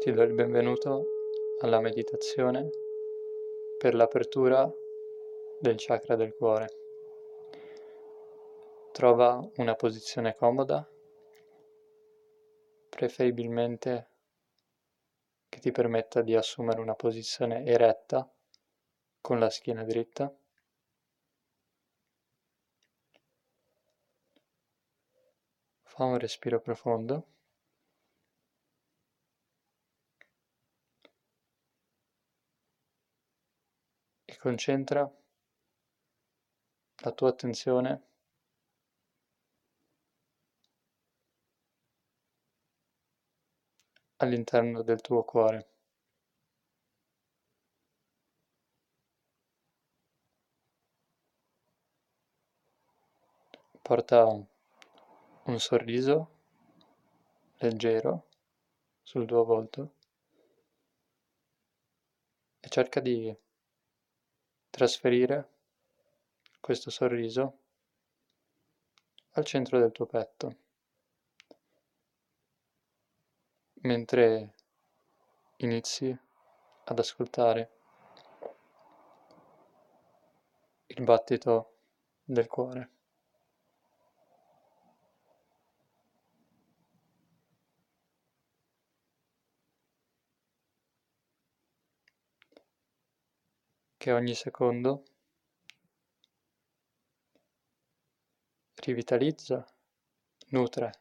Ti do il benvenuto alla meditazione per l'apertura del chakra del cuore. Trova una posizione comoda, preferibilmente che ti permetta di assumere una posizione eretta con la schiena dritta. Fa un respiro profondo. Concentra la tua attenzione all'interno del tuo cuore. Porta un sorriso leggero sul tuo volto e cerca di trasferire questo sorriso al centro del tuo petto, mentre inizi ad ascoltare il battito del cuore. Che ogni secondo rivitalizza, nutre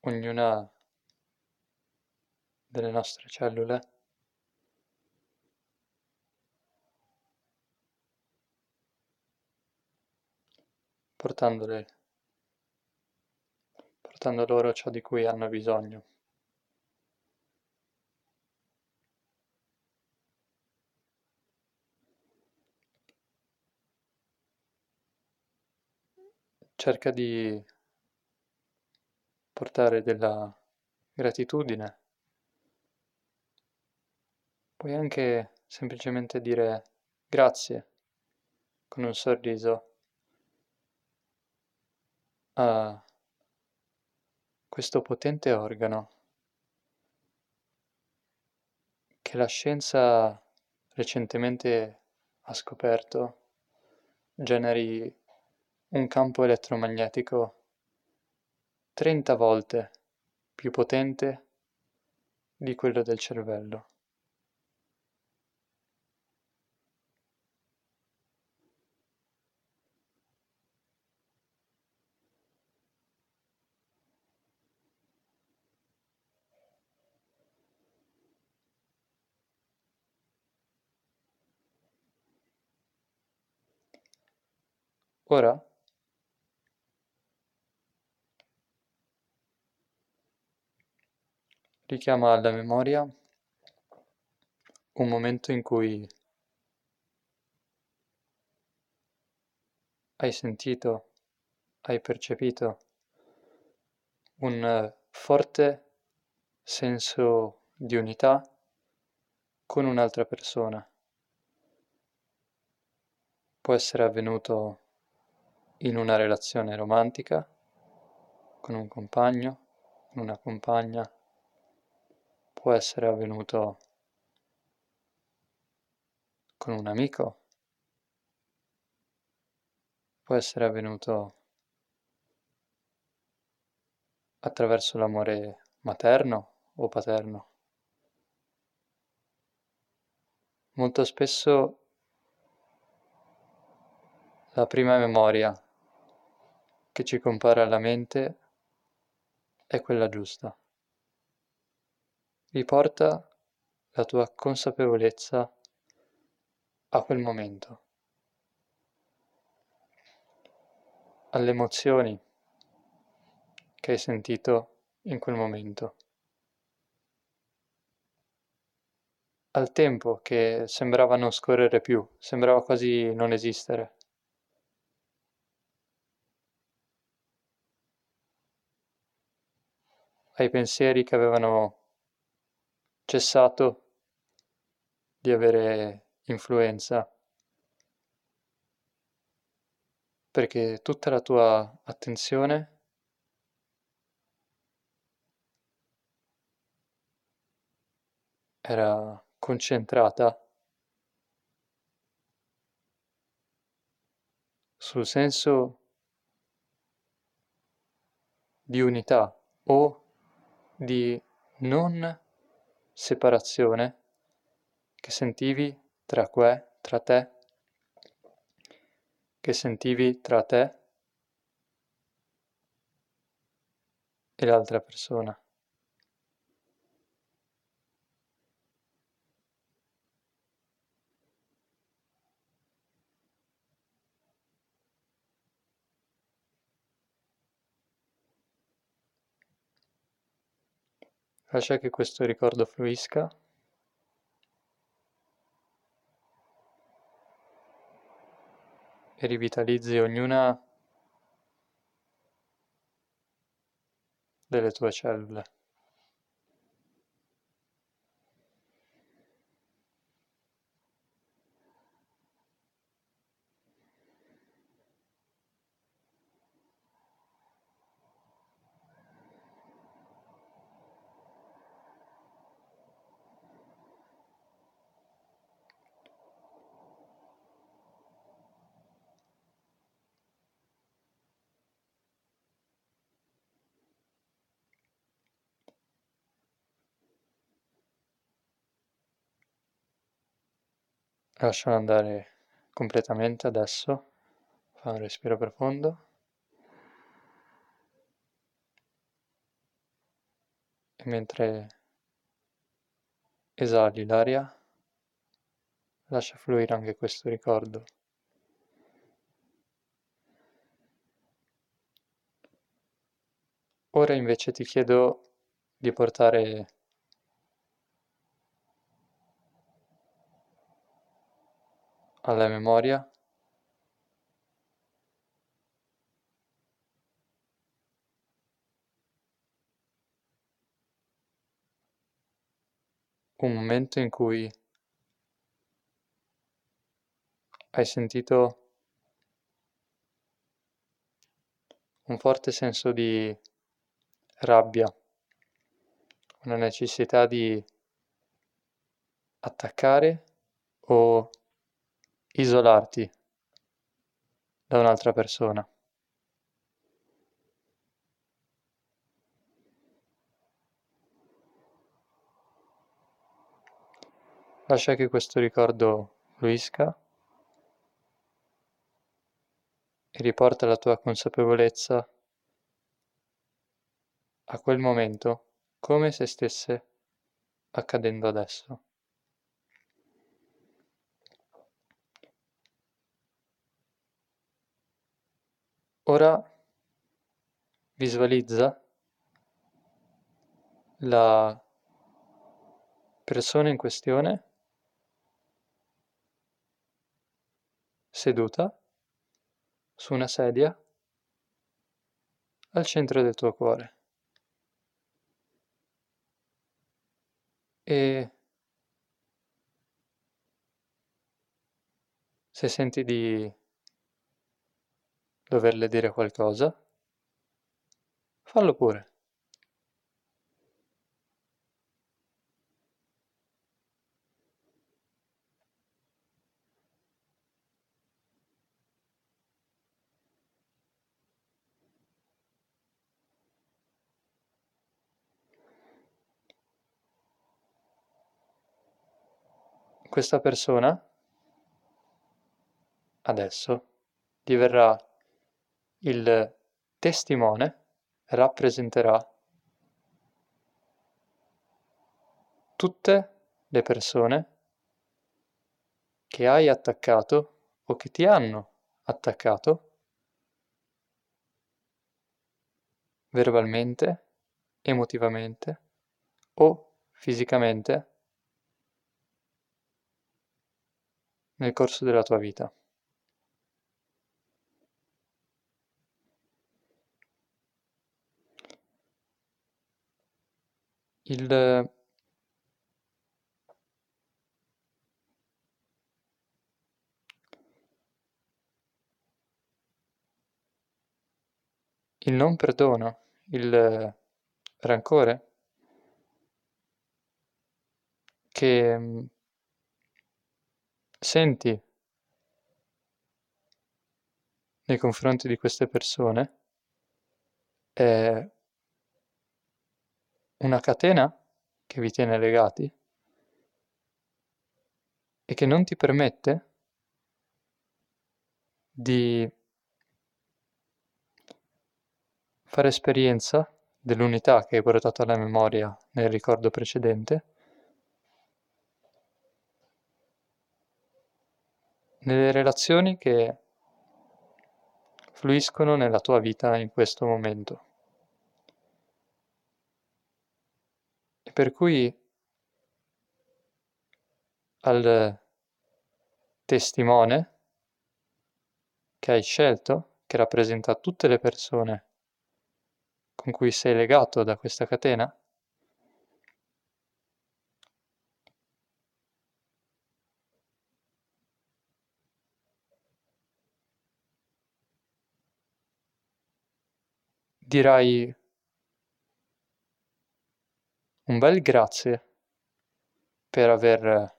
ognuna delle nostre cellule portandole portando loro ciò di cui hanno bisogno. Cerca di portare della gratitudine. Puoi anche semplicemente dire grazie con un sorriso a questo potente organo che la scienza recentemente ha scoperto generi un campo elettromagnetico 30 volte più potente di quello del cervello. Ora richiama alla memoria un momento in cui hai sentito, hai percepito un forte senso di unità con un'altra persona. Può essere avvenuto in una relazione romantica, con un compagno, con una compagna, può essere avvenuto con un amico, può essere avvenuto attraverso l'amore materno o paterno. Molto spesso la prima memoria che ci compare alla mente è quella giusta riporta la tua consapevolezza a quel momento, alle emozioni che hai sentito in quel momento, al tempo che sembrava non scorrere più, sembrava quasi non esistere. ai pensieri che avevano cessato di avere influenza. Perché tutta la tua attenzione era concentrata sul senso di unità o di non separazione che sentivi tra, que, tra te, che sentivi tra te e l'altra persona. Lascia che questo ricordo fluisca. E rivitalizzi ognuna delle tue cellule. Lascialo andare completamente adesso, fa un respiro profondo e mentre esali l'aria lascia fluire anche questo ricordo. Ora invece ti chiedo di portare alla memoria? Un momento in cui hai sentito un forte senso di rabbia, una necessità di attaccare o isolarti da un'altra persona. Lascia che questo ricordo fluisca e riporta la tua consapevolezza a quel momento come se stesse accadendo adesso. Ora visualizza la persona in questione seduta su una sedia al centro del tuo cuore. E se senti di doverle dire qualcosa, fallo pure. Questa persona adesso diverrà il testimone rappresenterà tutte le persone che hai attaccato o che ti hanno attaccato verbalmente, emotivamente o fisicamente nel corso della tua vita. Il il non perdono, il rancore che mm, senti nei confronti di queste persone è una catena che vi tiene legati e che non ti permette di fare esperienza dell'unità che hai portato alla memoria nel ricordo precedente nelle relazioni che fluiscono nella tua vita in questo momento. Per cui al testimone che hai scelto, che rappresenta tutte le persone con cui sei legato da questa catena, dirai un bel grazie per aver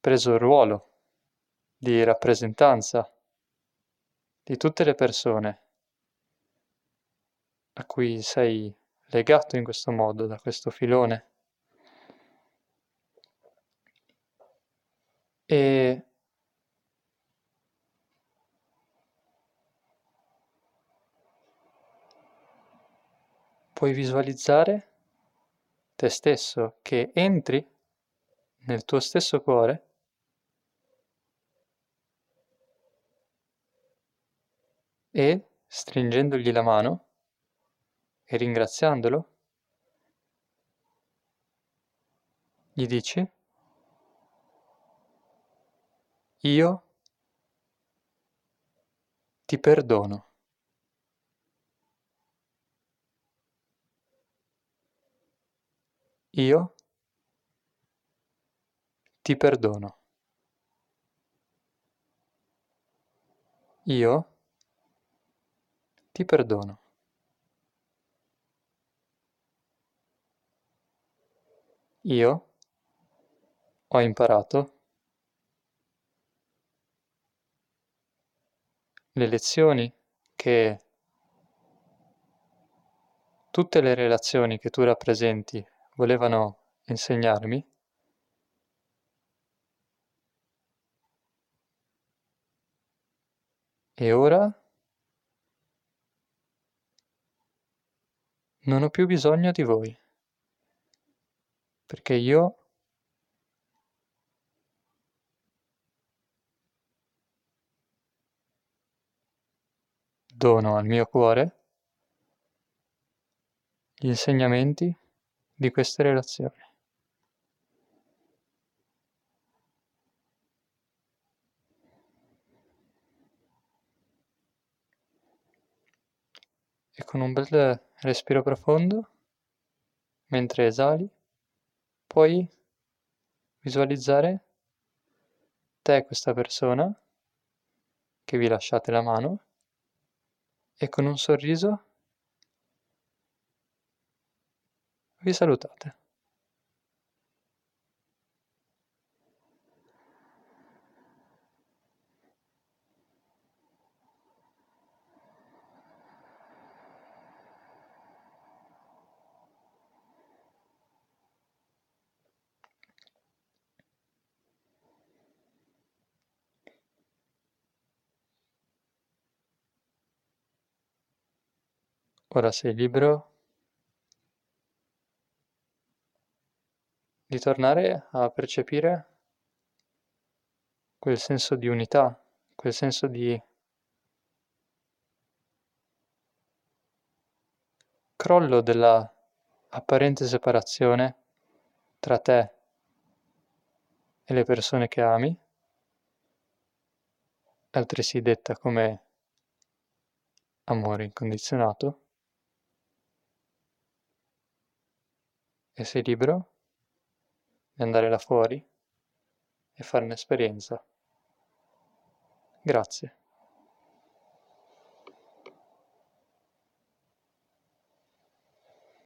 preso il ruolo di rappresentanza di tutte le persone a cui sei legato in questo modo, da questo filone. E puoi visualizzare te stesso che entri nel tuo stesso cuore e stringendogli la mano e ringraziandolo gli dici io ti perdono. Io ti perdono. Io ti perdono. Io ho imparato le lezioni che tutte le relazioni che tu rappresenti volevano insegnarmi. E ora? Non ho più bisogno di voi. Perché io dono al mio cuore gli insegnamenti di queste relazioni. E con un bel respiro profondo, mentre esali, puoi visualizzare te questa persona che vi lasciate la mano e con un sorriso vi salutate. Ora sei libero di tornare a percepire quel senso di unità, quel senso di crollo della apparente separazione tra te e le persone che ami, altresì detta come amore incondizionato, e sei libero di andare là fuori e fare un'esperienza. Grazie.